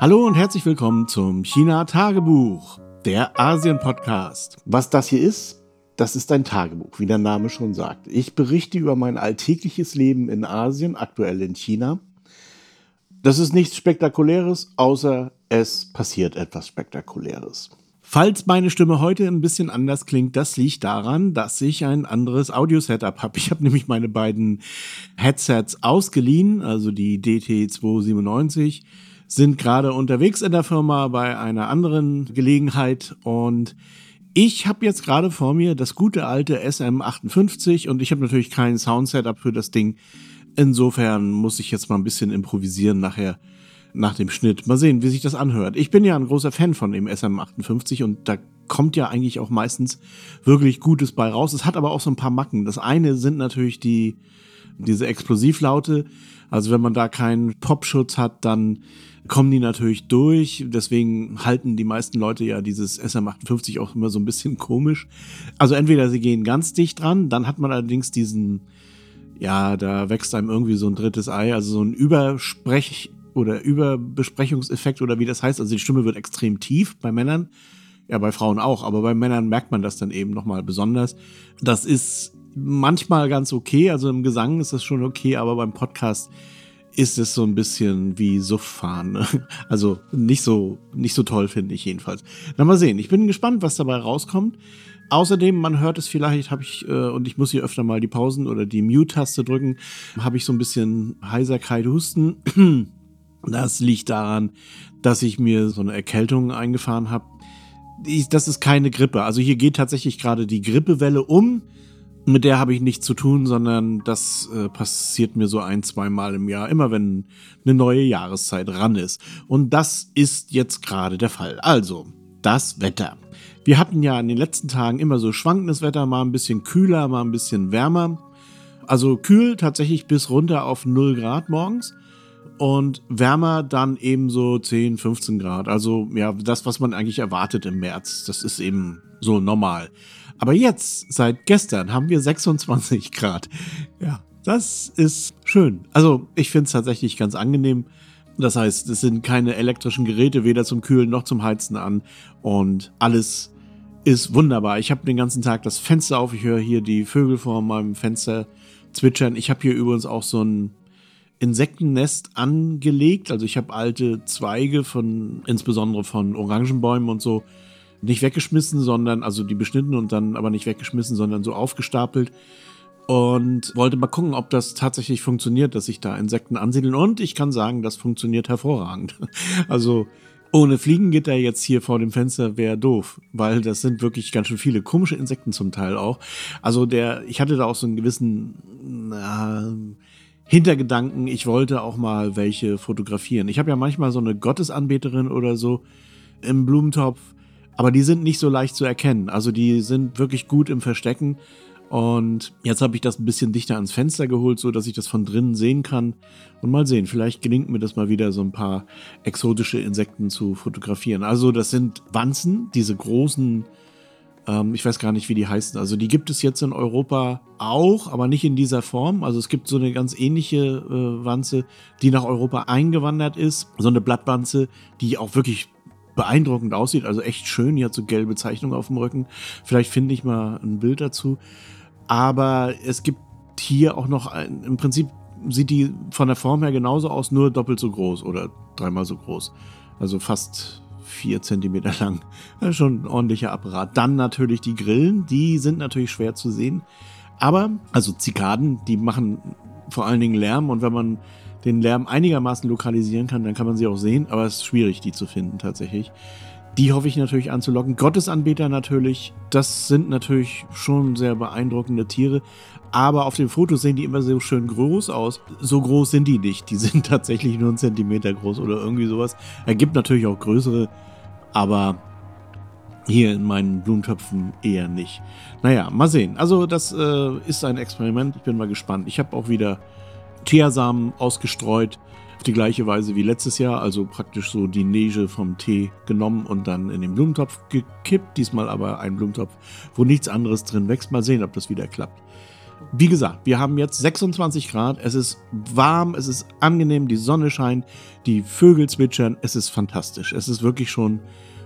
Hallo und herzlich willkommen zum China-Tagebuch, der Asien-Podcast. Was das hier ist, das ist ein Tagebuch, wie der Name schon sagt. Ich berichte über mein alltägliches Leben in Asien, aktuell in China. Das ist nichts Spektakuläres, außer es passiert etwas Spektakuläres. Falls meine Stimme heute ein bisschen anders klingt, das liegt daran, dass ich ein anderes Audio-Setup habe. Ich habe nämlich meine beiden Headsets ausgeliehen, also die DT297 sind gerade unterwegs in der Firma bei einer anderen Gelegenheit und ich habe jetzt gerade vor mir das gute alte SM58 und ich habe natürlich kein Sound-Setup für das Ding. Insofern muss ich jetzt mal ein bisschen improvisieren nachher nach dem Schnitt. Mal sehen, wie sich das anhört. Ich bin ja ein großer Fan von dem SM58 und da kommt ja eigentlich auch meistens wirklich Gutes bei raus. Es hat aber auch so ein paar Macken. Das eine sind natürlich die, diese Explosivlaute. Also wenn man da keinen Popschutz hat, dann kommen die natürlich durch. Deswegen halten die meisten Leute ja dieses SM58 auch immer so ein bisschen komisch. Also entweder sie gehen ganz dicht dran, dann hat man allerdings diesen, ja, da wächst einem irgendwie so ein drittes Ei, also so ein Übersprech- oder Überbesprechungseffekt oder wie das heißt. Also die Stimme wird extrem tief bei Männern. Ja, bei Frauen auch, aber bei Männern merkt man das dann eben nochmal besonders. Das ist manchmal ganz okay, also im Gesang ist das schon okay, aber beim Podcast ist es so ein bisschen wie Sufffahren. Also nicht so, nicht so toll, finde ich jedenfalls. Na mal sehen. Ich bin gespannt, was dabei rauskommt. Außerdem, man hört es vielleicht, habe ich, äh, und ich muss hier öfter mal die Pausen oder die Mute-Taste drücken, habe ich so ein bisschen Heiserkeit, Husten. Das liegt daran, dass ich mir so eine Erkältung eingefahren habe. Das ist keine Grippe. Also hier geht tatsächlich gerade die Grippewelle um mit der habe ich nichts zu tun, sondern das äh, passiert mir so ein, zwei Mal im Jahr, immer wenn eine neue Jahreszeit ran ist. Und das ist jetzt gerade der Fall. Also, das Wetter. Wir hatten ja in den letzten Tagen immer so schwankendes Wetter, mal ein bisschen kühler, mal ein bisschen wärmer. Also kühl tatsächlich bis runter auf 0 Grad morgens und wärmer dann eben so 10, 15 Grad. Also ja, das, was man eigentlich erwartet im März. Das ist eben so normal. Aber jetzt, seit gestern, haben wir 26 Grad. Ja, das ist schön. Also ich finde es tatsächlich ganz angenehm. Das heißt, es sind keine elektrischen Geräte, weder zum Kühlen noch zum Heizen an. Und alles ist wunderbar. Ich habe den ganzen Tag das Fenster auf. Ich höre hier die Vögel vor meinem Fenster zwitschern. Ich habe hier übrigens auch so ein Insektennest angelegt. Also ich habe alte Zweige von, insbesondere von Orangenbäumen und so, nicht weggeschmissen, sondern, also die beschnitten und dann aber nicht weggeschmissen, sondern so aufgestapelt. Und wollte mal gucken, ob das tatsächlich funktioniert, dass sich da Insekten ansiedeln. Und ich kann sagen, das funktioniert hervorragend. Also ohne Fliegengitter jetzt hier vor dem Fenster wäre doof, weil das sind wirklich ganz schön viele komische Insekten zum Teil auch. Also der, ich hatte da auch so einen gewissen na, Hintergedanken, ich wollte auch mal welche fotografieren. Ich habe ja manchmal so eine Gottesanbeterin oder so im Blumentopf aber die sind nicht so leicht zu erkennen. Also die sind wirklich gut im Verstecken. Und jetzt habe ich das ein bisschen dichter ans Fenster geholt, so dass ich das von drinnen sehen kann. Und mal sehen, vielleicht gelingt mir das mal wieder, so ein paar exotische Insekten zu fotografieren. Also das sind Wanzen, diese großen, ähm, ich weiß gar nicht, wie die heißen. Also die gibt es jetzt in Europa auch, aber nicht in dieser Form. Also es gibt so eine ganz ähnliche äh, Wanze, die nach Europa eingewandert ist. So eine Blattwanze, die auch wirklich beeindruckend aussieht, also echt schön. Die hat so gelbe Zeichnungen auf dem Rücken. Vielleicht finde ich mal ein Bild dazu. Aber es gibt hier auch noch ein, im Prinzip sieht die von der Form her genauso aus, nur doppelt so groß oder dreimal so groß. Also fast vier Zentimeter lang. Ist schon ein ordentlicher Apparat. Dann natürlich die Grillen, die sind natürlich schwer zu sehen. Aber, also Zikaden, die machen vor allen Dingen Lärm und wenn man den Lärm einigermaßen lokalisieren kann, dann kann man sie auch sehen, aber es ist schwierig, die zu finden tatsächlich. Die hoffe ich natürlich anzulocken. Gottesanbeter natürlich, das sind natürlich schon sehr beeindruckende Tiere. Aber auf den Fotos sehen die immer so schön groß aus. So groß sind die nicht. Die sind tatsächlich nur einen Zentimeter groß oder irgendwie sowas. Er gibt natürlich auch größere, aber hier in meinen Blumentöpfen eher nicht. Naja, mal sehen. Also das äh, ist ein Experiment. Ich bin mal gespannt. Ich habe auch wieder Teersamen ausgestreut. Auf die gleiche Weise wie letztes Jahr, also praktisch so die Neige vom Tee genommen und dann in den Blumentopf gekippt. Diesmal aber ein Blumentopf, wo nichts anderes drin wächst. Mal sehen, ob das wieder klappt. Wie gesagt, wir haben jetzt 26 Grad, es ist warm, es ist angenehm, die Sonne scheint, die Vögel zwitschern, es ist fantastisch. Es ist wirklich schon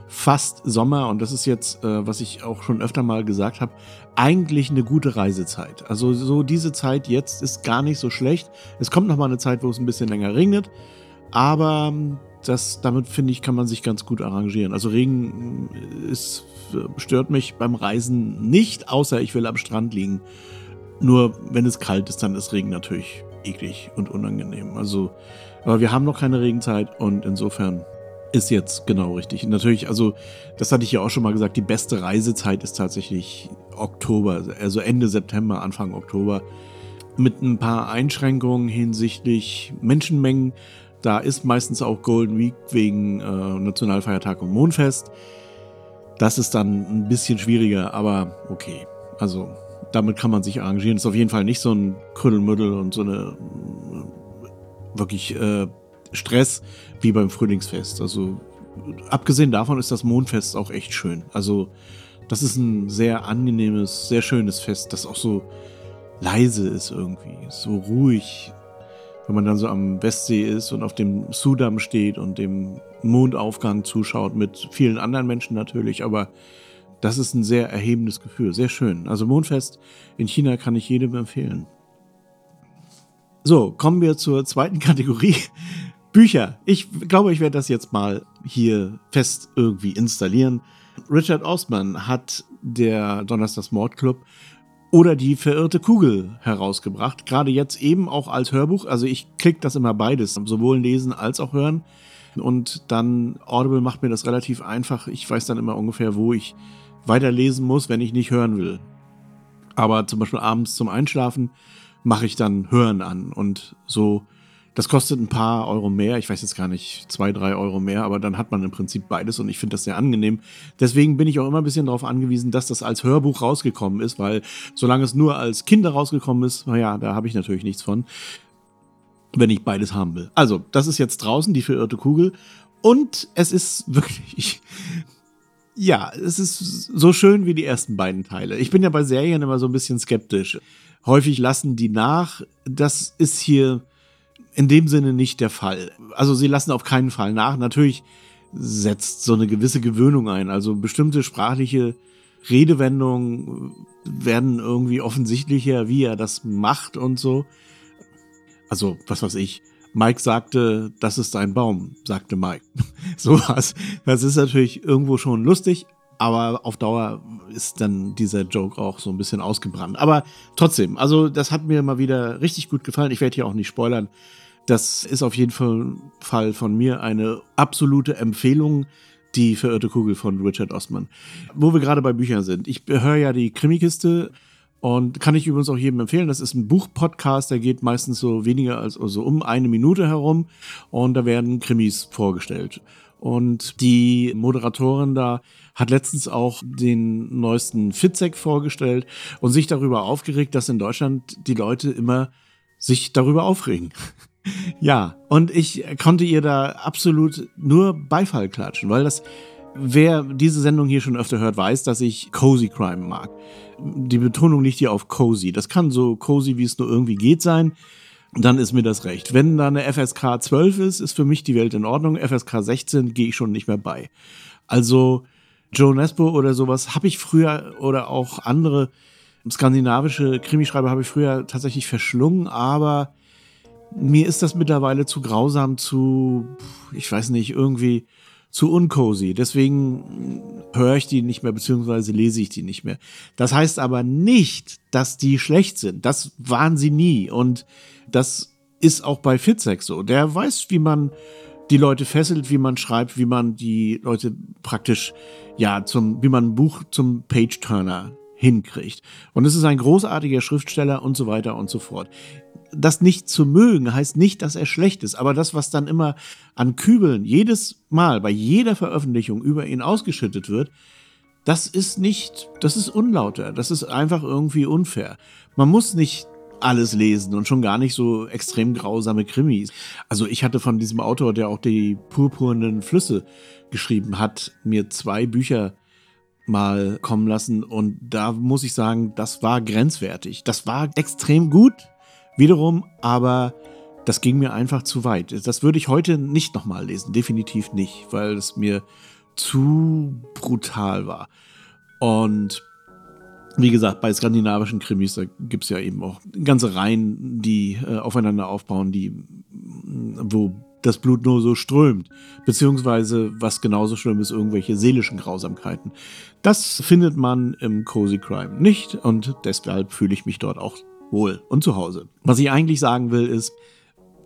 fast Sommer und das ist jetzt, äh, was ich auch schon öfter mal gesagt habe, eigentlich eine gute Reisezeit. Also so diese Zeit jetzt ist gar nicht so schlecht. Es kommt noch mal eine Zeit, wo es ein bisschen länger regnet, aber ähm, das, damit finde ich, kann man sich ganz gut arrangieren. Also Regen äh, ist, stört mich beim Reisen nicht, außer ich will am Strand liegen. Nur wenn es kalt ist, dann ist Regen natürlich eklig und unangenehm. Also, aber wir haben noch keine Regenzeit und insofern ist jetzt genau richtig. natürlich, also das hatte ich ja auch schon mal gesagt, die beste Reisezeit ist tatsächlich Oktober, also Ende September, Anfang Oktober. Mit ein paar Einschränkungen hinsichtlich Menschenmengen. Da ist meistens auch Golden Week wegen äh, Nationalfeiertag und Mondfest. Das ist dann ein bisschen schwieriger, aber okay. Also damit kann man sich arrangieren. Ist auf jeden Fall nicht so ein Krüdelmüddel und so eine äh, wirklich äh, Stress wie beim Frühlingsfest. Also abgesehen davon ist das Mondfest auch echt schön. Also das ist ein sehr angenehmes, sehr schönes Fest, das auch so leise ist irgendwie, so ruhig. Wenn man dann so am Westsee ist und auf dem Sudamm steht und dem Mondaufgang zuschaut mit vielen anderen Menschen natürlich, aber das ist ein sehr erhebendes Gefühl, sehr schön. Also Mondfest in China kann ich jedem empfehlen. So, kommen wir zur zweiten Kategorie. Bücher. Ich glaube, ich werde das jetzt mal hier fest irgendwie installieren. Richard Osman hat der Donnerstags Mordclub oder die verirrte Kugel herausgebracht. Gerade jetzt eben auch als Hörbuch. Also ich klicke das immer beides, sowohl lesen als auch hören. Und dann Audible macht mir das relativ einfach. Ich weiß dann immer ungefähr, wo ich weiterlesen muss, wenn ich nicht hören will. Aber zum Beispiel abends zum Einschlafen mache ich dann Hören an und so. Das kostet ein paar Euro mehr. Ich weiß jetzt gar nicht, zwei, drei Euro mehr, aber dann hat man im Prinzip beides und ich finde das sehr angenehm. Deswegen bin ich auch immer ein bisschen darauf angewiesen, dass das als Hörbuch rausgekommen ist, weil solange es nur als Kinder rausgekommen ist, naja, da habe ich natürlich nichts von, wenn ich beides haben will. Also, das ist jetzt draußen, die verirrte Kugel. Und es ist wirklich, ja, es ist so schön wie die ersten beiden Teile. Ich bin ja bei Serien immer so ein bisschen skeptisch. Häufig lassen die nach. Das ist hier in dem Sinne nicht der Fall. Also sie lassen auf keinen Fall nach. Natürlich setzt so eine gewisse Gewöhnung ein. Also bestimmte sprachliche Redewendungen werden irgendwie offensichtlicher, wie er das macht und so. Also, was weiß ich. Mike sagte, das ist ein Baum, sagte Mike. Sowas. Das ist natürlich irgendwo schon lustig, aber auf Dauer ist dann dieser Joke auch so ein bisschen ausgebrannt. Aber trotzdem, also das hat mir mal wieder richtig gut gefallen. Ich werde hier auch nicht spoilern. Das ist auf jeden Fall von mir eine absolute Empfehlung. Die verirrte Kugel von Richard Ostman. Wo wir gerade bei Büchern sind. Ich höre ja die Krimikiste und kann ich übrigens auch jedem empfehlen. Das ist ein Buchpodcast, der geht meistens so weniger als also um eine Minute herum und da werden Krimis vorgestellt. Und die Moderatorin da hat letztens auch den neuesten Fitzek vorgestellt und sich darüber aufgeregt, dass in Deutschland die Leute immer sich darüber aufregen. ja, und ich konnte ihr da absolut nur Beifall klatschen, weil das Wer diese Sendung hier schon öfter hört, weiß, dass ich Cozy Crime mag. Die Betonung liegt hier auf Cozy. Das kann so cozy, wie es nur irgendwie geht sein. Dann ist mir das recht. Wenn da eine FSK 12 ist, ist für mich die Welt in Ordnung. FSK 16 gehe ich schon nicht mehr bei. Also Joe Nesbo oder sowas habe ich früher oder auch andere skandinavische Krimischreiber habe ich früher tatsächlich verschlungen, aber mir ist das mittlerweile zu grausam, zu, ich weiß nicht, irgendwie zu uncozy. Deswegen höre ich die nicht mehr, beziehungsweise lese ich die nicht mehr. Das heißt aber nicht, dass die schlecht sind. Das waren sie nie. Und das ist auch bei Fitzek so. Der weiß, wie man die Leute fesselt, wie man schreibt, wie man die Leute praktisch, ja, zum, wie man ein Buch zum Page-Turner hinkriegt. Und es ist ein großartiger Schriftsteller und so weiter und so fort das nicht zu mögen, heißt nicht, dass er schlecht ist. Aber das, was dann immer an Kübeln jedes Mal bei jeder Veröffentlichung über ihn ausgeschüttet wird, das ist nicht, das ist unlauter. Das ist einfach irgendwie unfair. Man muss nicht alles lesen und schon gar nicht so extrem grausame Krimis. Also ich hatte von diesem Autor, der auch die purpurnen Flüsse geschrieben hat, mir zwei Bücher mal kommen lassen. Und da muss ich sagen, das war grenzwertig. Das war extrem gut, wiederum, aber das ging mir einfach zu weit. Das würde ich heute nicht nochmal lesen, definitiv nicht, weil es mir zu brutal war. Und wie gesagt, bei skandinavischen Krimis, da gibt es ja eben auch ganze Reihen, die äh, aufeinander aufbauen, die, wo das Blut nur so strömt. Beziehungsweise, was genauso schlimm ist, irgendwelche seelischen Grausamkeiten. Das findet man im Cozy Crime nicht und deshalb fühle ich mich dort auch wohl und zu Hause. Was ich eigentlich sagen will, ist,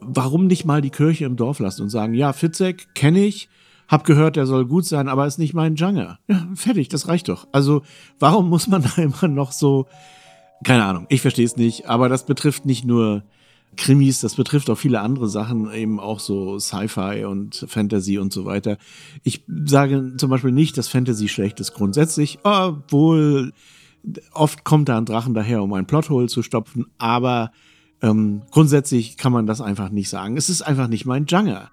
warum nicht mal die Kirche im Dorf lassen und sagen, ja, Fitzek kenne ich, hab gehört, der soll gut sein, aber ist nicht mein Genre. Ja, fertig, das reicht doch. Also, warum muss man da immer noch so, keine Ahnung, ich verstehe es nicht, aber das betrifft nicht nur Krimis, das betrifft auch viele andere Sachen, eben auch so Sci-Fi und Fantasy und so weiter. Ich sage zum Beispiel nicht, dass Fantasy schlecht ist grundsätzlich, obwohl oft kommt da ein Drachen daher, um ein Plothole zu stopfen, aber ähm, grundsätzlich kann man das einfach nicht sagen. Es ist einfach nicht mein Genre.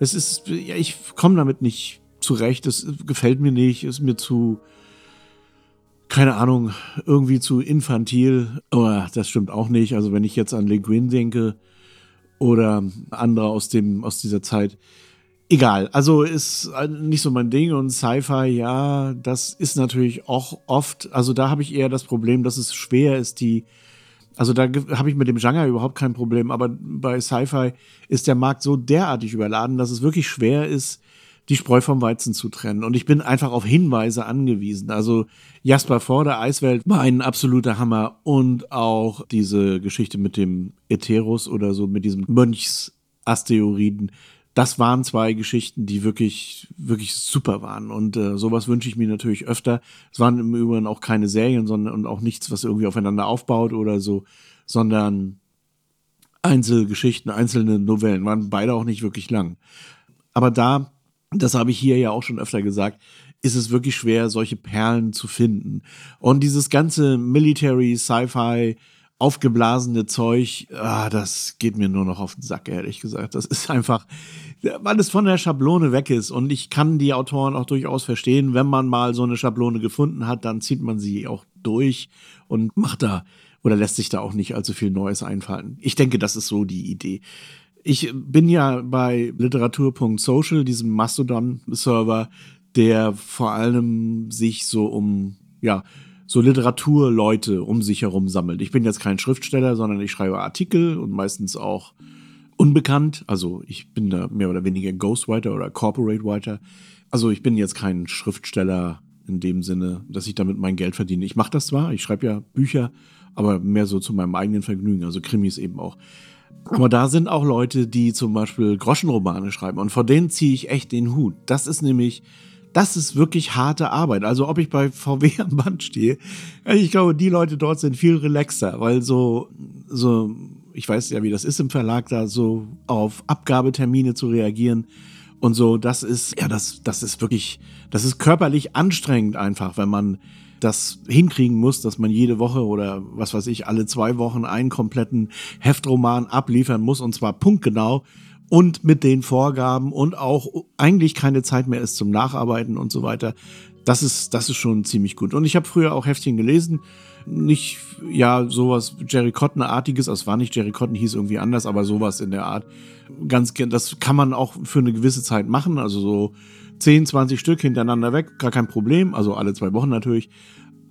Es ist, ja, ich komme damit nicht zurecht. Es gefällt mir nicht, ist mir zu, keine Ahnung, irgendwie zu infantil. Aber das stimmt auch nicht. Also wenn ich jetzt an Le Guin denke oder andere aus dem, aus dieser Zeit, egal. Also ist nicht so mein Ding und Sci-Fi, ja, das ist natürlich auch oft, also da habe ich eher das Problem, dass es schwer ist, die also da habe ich mit dem Genre überhaupt kein Problem, aber bei Sci-Fi ist der Markt so derartig überladen, dass es wirklich schwer ist, die Spreu vom Weizen zu trennen. Und ich bin einfach auf Hinweise angewiesen. Also Jasper vor der Eiswelt war ein absoluter Hammer und auch diese Geschichte mit dem Ätherus oder so, mit diesem Mönchsasteroiden das waren zwei Geschichten, die wirklich, wirklich super waren. Und äh, sowas wünsche ich mir natürlich öfter. Es waren im Übrigen auch keine Serien, sondern und auch nichts, was irgendwie aufeinander aufbaut oder so, sondern Einzelgeschichten, einzelne Novellen, waren beide auch nicht wirklich lang. Aber da, das habe ich hier ja auch schon öfter gesagt, ist es wirklich schwer, solche Perlen zu finden. Und dieses ganze Military, Sci-Fi, aufgeblasene Zeug, ah, das geht mir nur noch auf den Sack, ehrlich gesagt. Das ist einfach, weil es von der Schablone weg ist. Und ich kann die Autoren auch durchaus verstehen, wenn man mal so eine Schablone gefunden hat, dann zieht man sie auch durch und macht da oder lässt sich da auch nicht allzu viel Neues einfallen. Ich denke, das ist so die Idee. Ich bin ja bei literatur.social, diesem Mastodon-Server, der vor allem sich so um, ja, so Literaturleute um sich herum sammelt. Ich bin jetzt kein Schriftsteller, sondern ich schreibe Artikel und meistens auch unbekannt. Also ich bin da mehr oder weniger Ghostwriter oder Corporate Writer. Also ich bin jetzt kein Schriftsteller in dem Sinne, dass ich damit mein Geld verdiene. Ich mache das zwar, ich schreibe ja Bücher, aber mehr so zu meinem eigenen Vergnügen, also Krimis eben auch. Aber da sind auch Leute, die zum Beispiel Groschenromane schreiben und vor denen ziehe ich echt den Hut. Das ist nämlich das ist wirklich harte Arbeit. Also ob ich bei VW am Band stehe, ich glaube, die Leute dort sind viel relaxer, weil so, so, ich weiß ja, wie das ist im Verlag, da so auf Abgabetermine zu reagieren und so, das ist, ja, das, das ist wirklich, das ist körperlich anstrengend einfach, wenn man das hinkriegen muss, dass man jede Woche oder was weiß ich, alle zwei Wochen einen kompletten Heftroman abliefern muss und zwar punktgenau und mit den Vorgaben und auch eigentlich keine Zeit mehr ist zum Nacharbeiten und so weiter. Das ist, das ist schon ziemlich gut. Und ich habe früher auch Heftchen gelesen. Nicht, ja, sowas Jerry Cotton-artiges, also es war nicht Jerry Cotton, hieß irgendwie anders, aber sowas in der Art. Ganz, das kann man auch für eine gewisse Zeit machen, also so 10, 20 Stück hintereinander weg, gar kein Problem, also alle zwei Wochen natürlich.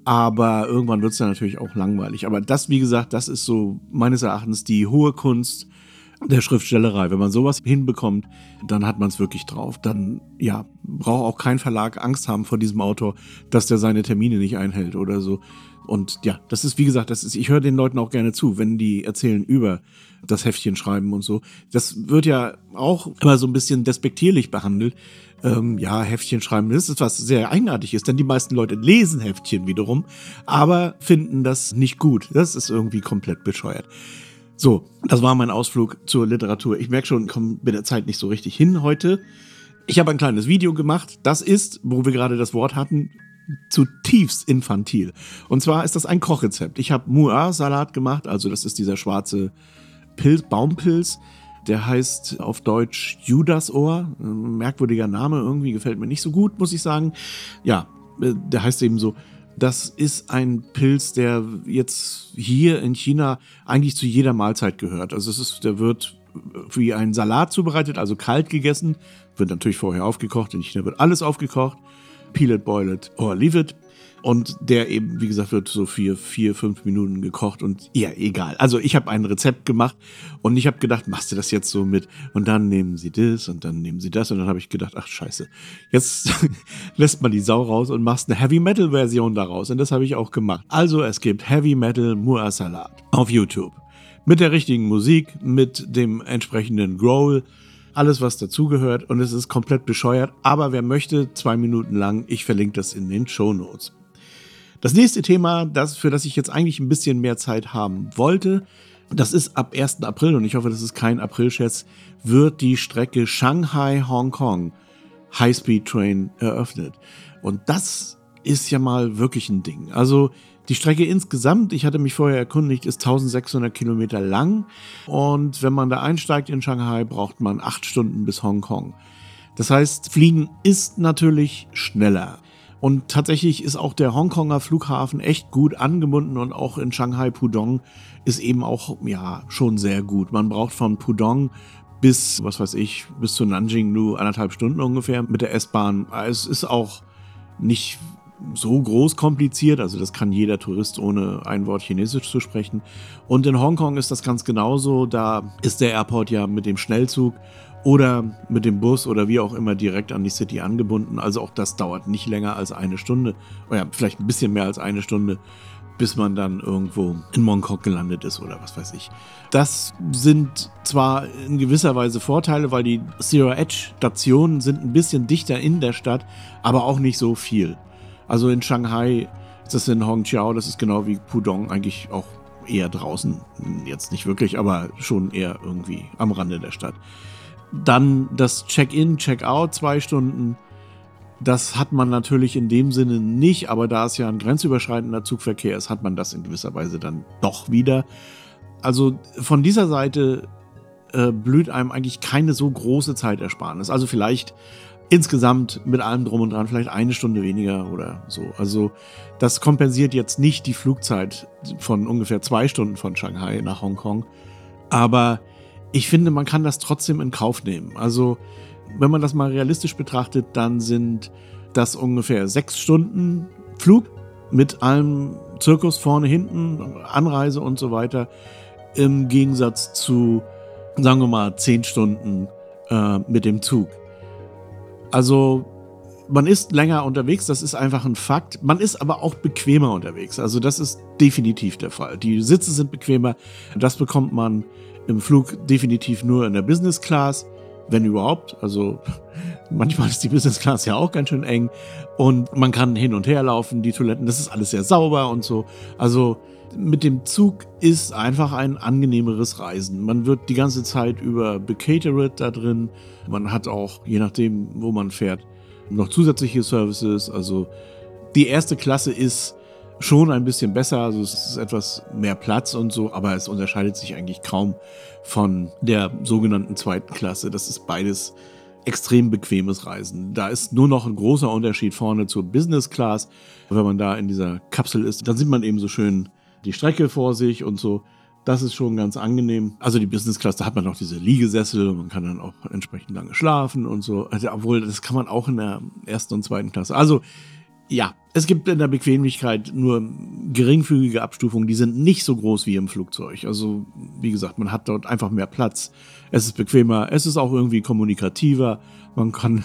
Aber irgendwann wird es dann natürlich auch langweilig. Aber das, wie gesagt, das ist so meines Erachtens die hohe Kunst, der Schriftstellerei. Wenn man sowas hinbekommt, dann hat man es wirklich drauf. Dann, ja, braucht auch kein Verlag Angst haben vor diesem Autor, dass der seine Termine nicht einhält oder so. Und ja, das ist, wie gesagt, das ist, ich höre den Leuten auch gerne zu, wenn die erzählen über das Heftchen schreiben und so. Das wird ja auch immer so ein bisschen despektierlich behandelt. Ähm, ja, Heftchen schreiben, das ist was sehr eigenartiges, denn die meisten Leute lesen Heftchen wiederum, aber finden das nicht gut. Das ist irgendwie komplett bescheuert. So, das war mein Ausflug zur Literatur. Ich merke schon, komme mit der Zeit nicht so richtig hin heute. Ich habe ein kleines Video gemacht. Das ist, wo wir gerade das Wort hatten, zutiefst infantil. Und zwar ist das ein Kochrezept. Ich habe Muar-Salat gemacht, also das ist dieser schwarze Pilz, Baumpilz. Der heißt auf Deutsch Judasohr. Merkwürdiger Name, irgendwie gefällt mir nicht so gut, muss ich sagen. Ja, äh, der heißt eben so, das ist ein Pilz, der jetzt hier in China eigentlich zu jeder Mahlzeit gehört. Also es ist, der wird wie ein Salat zubereitet, also kalt gegessen, wird natürlich vorher aufgekocht. In China wird alles aufgekocht, peel it, boil it or leave it. Und der eben, wie gesagt, wird so vier, vier, fünf Minuten gekocht und ja, egal. Also ich habe ein Rezept gemacht und ich habe gedacht, machst du das jetzt so mit und dann nehmen sie das und dann nehmen sie das und dann habe ich gedacht, ach scheiße, jetzt lässt man die Sau raus und machst eine Heavy Metal Version daraus und das habe ich auch gemacht. Also es gibt Heavy Metal Muar Salat auf YouTube. Mit der richtigen Musik, mit dem entsprechenden Growl, alles was dazugehört und es ist komplett bescheuert, aber wer möchte, zwei Minuten lang, ich verlinke das in den Show Notes. Das nächste Thema, das, für das ich jetzt eigentlich ein bisschen mehr Zeit haben wollte, das ist ab 1. April und ich hoffe, das ist kein Aprilscherz, wird die Strecke Shanghai-Hongkong High-Speed Train eröffnet. Und das ist ja mal wirklich ein Ding. Also die Strecke insgesamt, ich hatte mich vorher erkundigt, ist 1600 Kilometer lang. Und wenn man da einsteigt in Shanghai, braucht man acht Stunden bis Hongkong. Das heißt, Fliegen ist natürlich schneller. Und tatsächlich ist auch der Hongkonger Flughafen echt gut angebunden und auch in Shanghai Pudong ist eben auch, ja, schon sehr gut. Man braucht von Pudong bis, was weiß ich, bis zu Nanjing nur anderthalb Stunden ungefähr mit der S-Bahn. Es ist auch nicht so groß kompliziert, also das kann jeder Tourist ohne ein Wort Chinesisch zu sprechen. Und in Hongkong ist das ganz genauso. Da ist der Airport ja mit dem Schnellzug oder mit dem Bus oder wie auch immer direkt an die City angebunden. Also auch das dauert nicht länger als eine Stunde. Oder ja, vielleicht ein bisschen mehr als eine Stunde, bis man dann irgendwo in Mongkok gelandet ist oder was weiß ich. Das sind zwar in gewisser Weise Vorteile, weil die Zero Edge Stationen sind ein bisschen dichter in der Stadt, aber auch nicht so viel. Also in Shanghai ist das in Hongqiao, das ist genau wie Pudong eigentlich auch eher draußen. Jetzt nicht wirklich, aber schon eher irgendwie am Rande der Stadt. Dann das Check-in, Check-out, zwei Stunden. Das hat man natürlich in dem Sinne nicht, aber da es ja ein grenzüberschreitender Zugverkehr ist, hat man das in gewisser Weise dann doch wieder. Also von dieser Seite äh, blüht einem eigentlich keine so große Zeitersparnis. Also vielleicht insgesamt mit allem drum und dran vielleicht eine Stunde weniger oder so. Also das kompensiert jetzt nicht die Flugzeit von ungefähr zwei Stunden von Shanghai nach Hongkong. Aber ich finde, man kann das trotzdem in Kauf nehmen. Also, wenn man das mal realistisch betrachtet, dann sind das ungefähr sechs Stunden Flug mit allem Zirkus vorne, hinten, Anreise und so weiter. Im Gegensatz zu, sagen wir mal, zehn Stunden äh, mit dem Zug. Also, man ist länger unterwegs, das ist einfach ein Fakt. Man ist aber auch bequemer unterwegs. Also, das ist definitiv der Fall. Die Sitze sind bequemer. Das bekommt man im Flug definitiv nur in der Business Class, wenn überhaupt. Also manchmal ist die Business Class ja auch ganz schön eng und man kann hin und her laufen, die Toiletten, das ist alles sehr sauber und so. Also mit dem Zug ist einfach ein angenehmeres Reisen. Man wird die ganze Zeit über becateret da drin. Man hat auch, je nachdem, wo man fährt, noch zusätzliche Services. Also die erste Klasse ist schon ein bisschen besser. Also es ist etwas mehr Platz und so, aber es unterscheidet sich eigentlich kaum von der sogenannten zweiten Klasse. Das ist beides extrem bequemes Reisen. Da ist nur noch ein großer Unterschied vorne zur Business Class. Wenn man da in dieser Kapsel ist, dann sieht man eben so schön die Strecke vor sich und so. Das ist schon ganz angenehm. Also die Business Class, da hat man auch diese Liegesessel und man kann dann auch entsprechend lange schlafen und so. Also, obwohl, das kann man auch in der ersten und zweiten Klasse. Also ja, es gibt in der Bequemlichkeit nur geringfügige Abstufungen, die sind nicht so groß wie im Flugzeug. Also, wie gesagt, man hat dort einfach mehr Platz. Es ist bequemer, es ist auch irgendwie kommunikativer. Man kann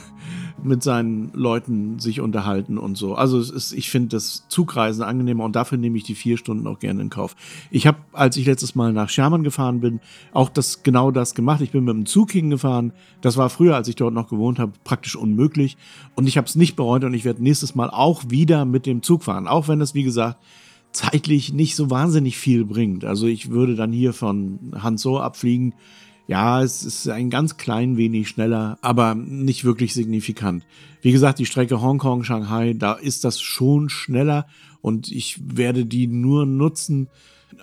mit seinen Leuten sich unterhalten und so. Also ist, ich finde das Zugreisen angenehmer und dafür nehme ich die vier Stunden auch gerne in Kauf. Ich habe, als ich letztes Mal nach Schermann gefahren bin, auch das genau das gemacht. Ich bin mit dem Zug hingefahren. Das war früher, als ich dort noch gewohnt habe, praktisch unmöglich. Und ich habe es nicht bereut und ich werde nächstes Mal auch wieder mit dem Zug fahren. Auch wenn es, wie gesagt, zeitlich nicht so wahnsinnig viel bringt. Also ich würde dann hier von Hanzo abfliegen ja, es ist ein ganz klein wenig schneller, aber nicht wirklich signifikant. Wie gesagt, die Strecke Hongkong, Shanghai, da ist das schon schneller und ich werde die nur nutzen,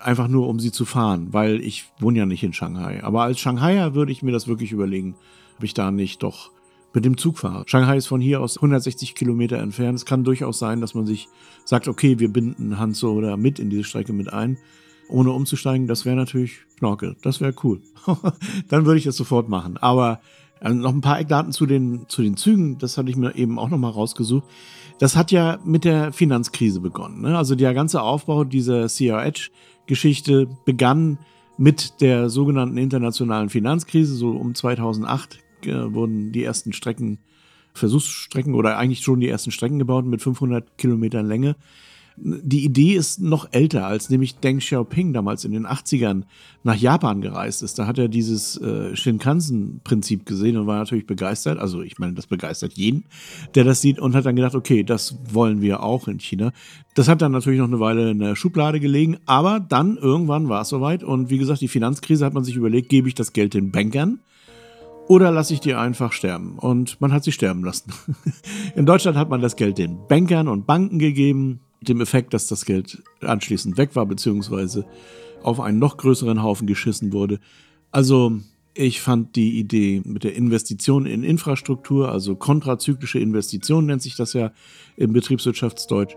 einfach nur um sie zu fahren, weil ich wohne ja nicht in Shanghai. Aber als Shanghaier würde ich mir das wirklich überlegen, ob ich da nicht doch mit dem Zug fahre. Shanghai ist von hier aus 160 Kilometer entfernt. Es kann durchaus sein, dass man sich sagt, okay, wir binden Hanzo oder mit in diese Strecke mit ein, ohne umzusteigen. Das wäre natürlich Schnorkel. Das wäre cool. Dann würde ich das sofort machen. Aber äh, noch ein paar Eckdaten zu den, zu den Zügen. Das hatte ich mir eben auch nochmal rausgesucht. Das hat ja mit der Finanzkrise begonnen. Ne? Also der ganze Aufbau dieser CRH-Geschichte begann mit der sogenannten internationalen Finanzkrise. So um 2008 äh, wurden die ersten Strecken, Versuchsstrecken oder eigentlich schon die ersten Strecken gebaut mit 500 Kilometern Länge die Idee ist noch älter, als nämlich Deng Xiaoping damals in den 80ern nach Japan gereist ist. Da hat er dieses äh, Shinkansen-Prinzip gesehen und war natürlich begeistert. Also ich meine, das begeistert jeden, der das sieht und hat dann gedacht, okay, das wollen wir auch in China. Das hat dann natürlich noch eine Weile in der Schublade gelegen, aber dann irgendwann war es soweit und wie gesagt, die Finanzkrise hat man sich überlegt, gebe ich das Geld den Bankern? Oder lasse ich die einfach sterben? Und man hat sie sterben lassen. In Deutschland hat man das Geld den Bankern und Banken gegeben dem Effekt, dass das Geld anschließend weg war, beziehungsweise auf einen noch größeren Haufen geschissen wurde. Also ich fand die Idee mit der Investition in Infrastruktur, also kontrazyklische Investitionen nennt sich das ja im Betriebswirtschaftsdeutsch,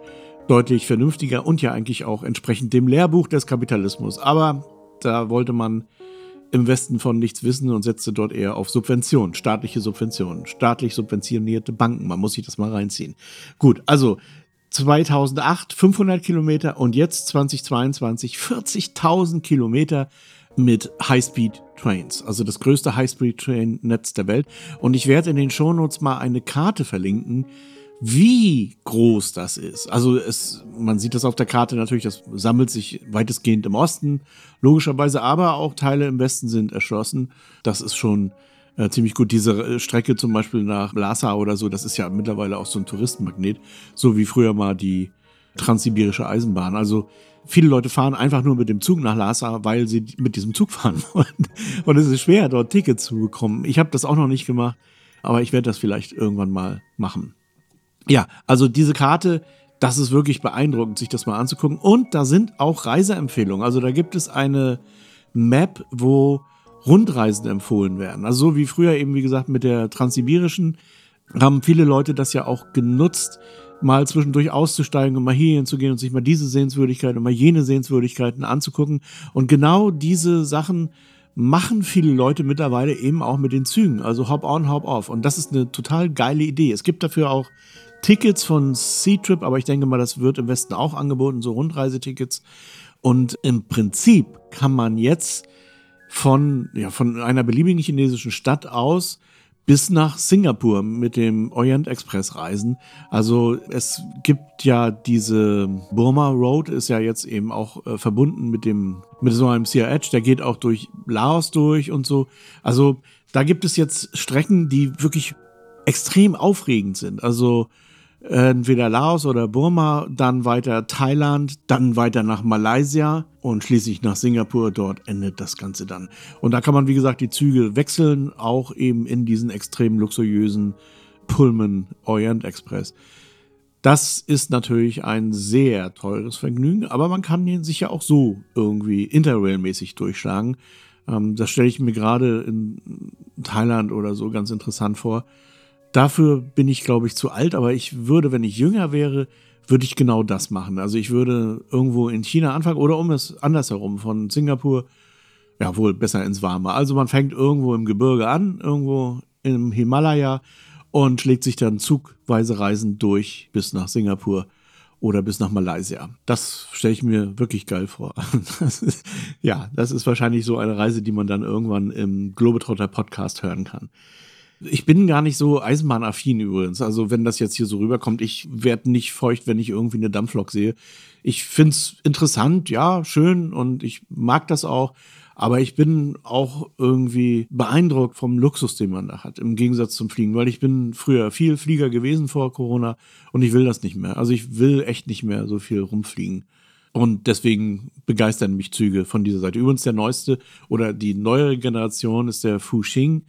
deutlich vernünftiger und ja eigentlich auch entsprechend dem Lehrbuch des Kapitalismus. Aber da wollte man im Westen von nichts wissen und setzte dort eher auf Subventionen, staatliche Subventionen, staatlich subventionierte Banken. Man muss sich das mal reinziehen. Gut, also 2008 500 Kilometer und jetzt 2022 40.000 Kilometer mit High-Speed-Trains, also das größte High-Speed-Train-Netz der Welt. Und ich werde in den Shownotes mal eine Karte verlinken, wie groß das ist. Also es, man sieht das auf der Karte natürlich, das sammelt sich weitestgehend im Osten, logischerweise, aber auch Teile im Westen sind erschlossen. Das ist schon äh, ziemlich gut. Diese äh, Strecke zum Beispiel nach Lhasa oder so, das ist ja mittlerweile auch so ein Touristenmagnet, so wie früher mal die transsibirische Eisenbahn. Also viele Leute fahren einfach nur mit dem Zug nach Lhasa, weil sie mit diesem Zug fahren wollen. Und es ist schwer, dort Tickets zu bekommen. Ich habe das auch noch nicht gemacht, aber ich werde das vielleicht irgendwann mal machen. Ja, also diese Karte, das ist wirklich beeindruckend, sich das mal anzugucken. Und da sind auch Reiseempfehlungen. Also da gibt es eine Map, wo Rundreisen empfohlen werden. Also so wie früher eben, wie gesagt, mit der transsibirischen haben viele Leute das ja auch genutzt, mal zwischendurch auszusteigen und mal hierhin zu gehen und sich mal diese Sehenswürdigkeiten und mal jene Sehenswürdigkeiten anzugucken. Und genau diese Sachen machen viele Leute mittlerweile eben auch mit den Zügen. Also hop on, hop off. Und das ist eine total geile Idee. Es gibt dafür auch Tickets von C-Trip, aber ich denke mal, das wird im Westen auch angeboten, so Rundreisetickets. Und im Prinzip kann man jetzt von, ja, von einer beliebigen chinesischen Stadt aus bis nach Singapur mit dem Orient Express reisen. Also es gibt ja diese Burma Road ist ja jetzt eben auch äh, verbunden mit dem mit so einem CRH, der geht auch durch Laos durch und so. Also da gibt es jetzt Strecken, die wirklich extrem aufregend sind. Also entweder Laos oder Burma, dann weiter Thailand, dann weiter nach Malaysia und schließlich nach Singapur. Dort endet das Ganze dann. Und da kann man, wie gesagt, die Züge wechseln, auch eben in diesen extrem luxuriösen Pullman Orient Express. Das ist natürlich ein sehr teures Vergnügen, aber man kann ihn sich ja auch so irgendwie Interrail-mäßig durchschlagen. Ähm, das stelle ich mir gerade in Thailand oder so ganz interessant vor. Dafür bin ich, glaube ich, zu alt, aber ich würde, wenn ich jünger wäre, würde ich genau das machen. Also ich würde irgendwo in China anfangen oder um es andersherum von Singapur, ja wohl besser ins Warme. Also man fängt irgendwo im Gebirge an, irgendwo im Himalaya und schlägt sich dann zugweise Reisen durch bis nach Singapur oder bis nach Malaysia. Das stelle ich mir wirklich geil vor. Das ist, ja, das ist wahrscheinlich so eine Reise, die man dann irgendwann im Globetrotter Podcast hören kann. Ich bin gar nicht so eisenbahnaffin übrigens. Also wenn das jetzt hier so rüberkommt, ich werde nicht feucht, wenn ich irgendwie eine Dampflok sehe. Ich finde es interessant, ja, schön und ich mag das auch. Aber ich bin auch irgendwie beeindruckt vom Luxus, den man da hat, im Gegensatz zum Fliegen, weil ich bin früher viel Flieger gewesen vor Corona und ich will das nicht mehr. Also ich will echt nicht mehr so viel rumfliegen. Und deswegen begeistern mich Züge von dieser Seite. Übrigens der neueste oder die neuere Generation ist der Fuxing.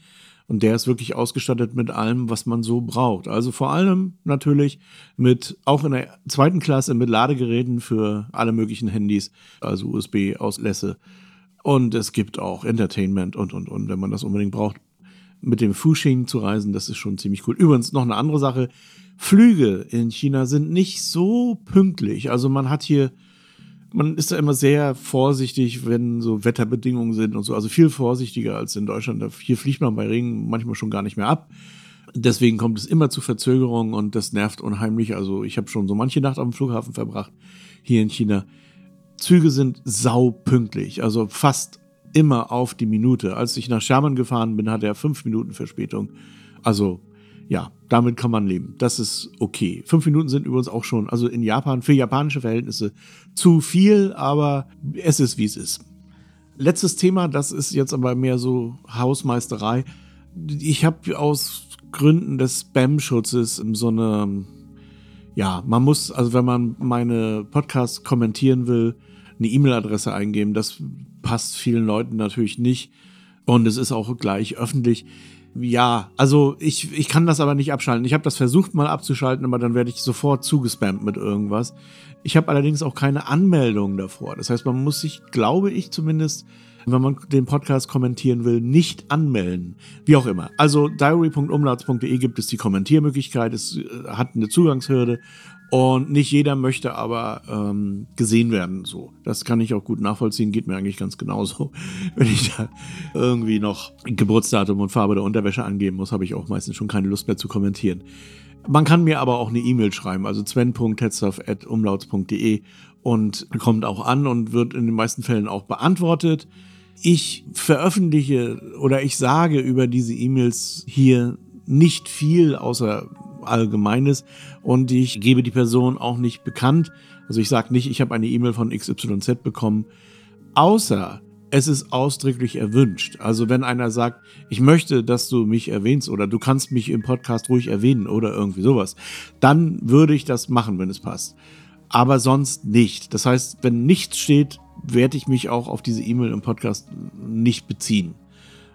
Und der ist wirklich ausgestattet mit allem, was man so braucht. Also vor allem natürlich mit, auch in der zweiten Klasse, mit Ladegeräten für alle möglichen Handys, also USB-Auslässe. Und es gibt auch Entertainment und, und, und, wenn man das unbedingt braucht. mit dem Fuxing zu reisen, das ist schon ziemlich cool. Übrigens noch eine andere Sache. Flüge in China sind nicht so pünktlich. Also man hat hier, man ist da immer sehr vorsichtig, wenn so Wetterbedingungen sind und so. Also viel vorsichtiger als in Deutschland. Hier fliegt man bei Regen manchmal schon gar nicht mehr ab. Deswegen kommt es immer zu Verzögerungen und das nervt unheimlich. Also ich habe schon so manche Nacht am Flughafen verbracht hier in China. Züge sind saupünktlich, also fast immer auf die Minute. Als ich nach Sherman gefahren bin, hatte er fünf Minuten Verspätung. Also ja, damit kann man leben. Das ist okay. Fünf Minuten sind übrigens auch schon, also in Japan, für japanische Verhältnisse zu viel, aber es ist, wie es ist. Letztes Thema, das ist jetzt aber mehr so Hausmeisterei. Ich habe aus Gründen des Spam-Schutzes so eine, ja, man muss, also wenn man meine Podcasts kommentieren will, eine E-Mail-Adresse eingeben. Das passt vielen Leuten natürlich nicht. Und es ist auch gleich öffentlich. Ja, also ich, ich kann das aber nicht abschalten. Ich habe das versucht mal abzuschalten, aber dann werde ich sofort zugespammt mit irgendwas. Ich habe allerdings auch keine Anmeldung davor. Das heißt, man muss sich, glaube ich zumindest, wenn man den Podcast kommentieren will, nicht anmelden. Wie auch immer. Also diary.umlauts.de gibt es die Kommentiermöglichkeit. Es äh, hat eine Zugangshürde und nicht jeder möchte aber ähm, gesehen werden. So, das kann ich auch gut nachvollziehen. Geht mir eigentlich ganz genauso. Wenn ich da irgendwie noch Geburtsdatum und Farbe der Unterwäsche angeben muss, habe ich auch meistens schon keine Lust mehr zu kommentieren. Man kann mir aber auch eine E-Mail schreiben, also sven.tetzlaff.umlauts.de und kommt auch an und wird in den meisten Fällen auch beantwortet. Ich veröffentliche oder ich sage über diese E-Mails hier nicht viel, außer Allgemeines und ich gebe die Person auch nicht bekannt. Also ich sage nicht, ich habe eine E-Mail von XYZ bekommen, außer es ist ausdrücklich erwünscht. Also wenn einer sagt, ich möchte, dass du mich erwähnst oder du kannst mich im Podcast ruhig erwähnen oder irgendwie sowas, dann würde ich das machen, wenn es passt. Aber sonst nicht. Das heißt, wenn nichts steht, werde ich mich auch auf diese E-Mail im Podcast nicht beziehen.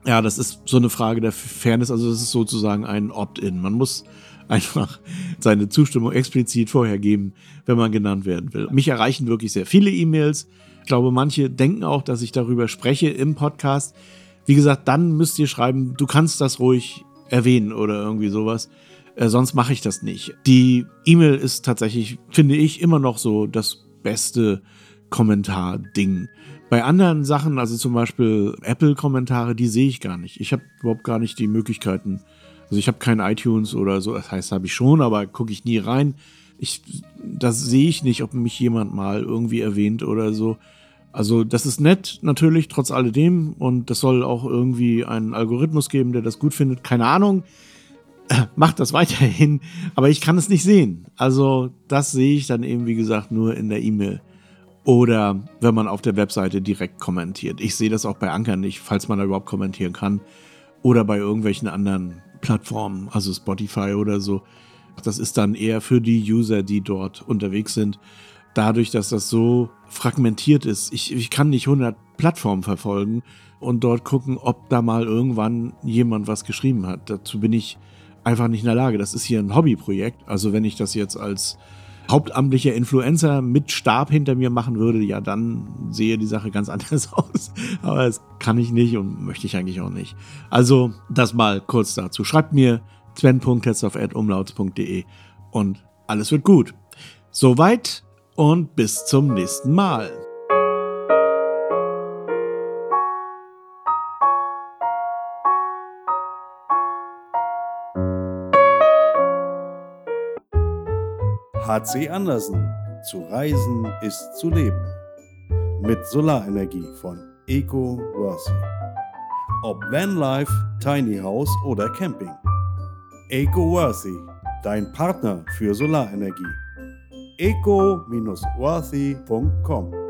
Ja, das ist so eine Frage der Fairness. Also das ist sozusagen ein Opt-in. Man muss einfach seine Zustimmung explizit vorher geben, wenn man genannt werden will. Mich erreichen wirklich sehr viele E-Mails. Ich glaube, manche denken auch, dass ich darüber spreche im Podcast. Wie gesagt, dann müsst ihr schreiben, du kannst das ruhig erwähnen oder irgendwie sowas. Äh, sonst mache ich das nicht. Die E-Mail ist tatsächlich, finde ich, immer noch so das beste Kommentar-Ding. Bei anderen Sachen, also zum Beispiel Apple-Kommentare, die sehe ich gar nicht. Ich habe überhaupt gar nicht die Möglichkeiten, also ich habe kein iTunes oder so, das heißt, habe ich schon, aber gucke ich nie rein. Ich, das sehe ich nicht, ob mich jemand mal irgendwie erwähnt oder so. Also das ist nett natürlich, trotz alledem. Und das soll auch irgendwie einen Algorithmus geben, der das gut findet. Keine Ahnung. Macht das weiterhin. Aber ich kann es nicht sehen. Also das sehe ich dann eben, wie gesagt, nur in der E-Mail. Oder wenn man auf der Webseite direkt kommentiert. Ich sehe das auch bei Anker nicht, falls man da überhaupt kommentieren kann. Oder bei irgendwelchen anderen Plattformen, also Spotify oder so. Das ist dann eher für die User, die dort unterwegs sind. Dadurch, dass das so fragmentiert ist, ich, ich kann nicht 100 Plattformen verfolgen und dort gucken, ob da mal irgendwann jemand was geschrieben hat. Dazu bin ich einfach nicht in der Lage. Das ist hier ein Hobbyprojekt. Also wenn ich das jetzt als hauptamtlicher Influencer mit Stab hinter mir machen würde, ja, dann sehe die Sache ganz anders aus. Aber das kann ich nicht und möchte ich eigentlich auch nicht. Also, das mal kurz dazu. Schreibt mir sven.tetzov.umlauts.de und alles wird gut. Soweit und bis zum nächsten Mal. HC Andersen. Zu reisen ist zu leben. Mit Solarenergie von Eco Worthy. Ob Vanlife, Tiny House oder Camping. Eco Worthy, dein Partner für Solarenergie. eco-worthy.com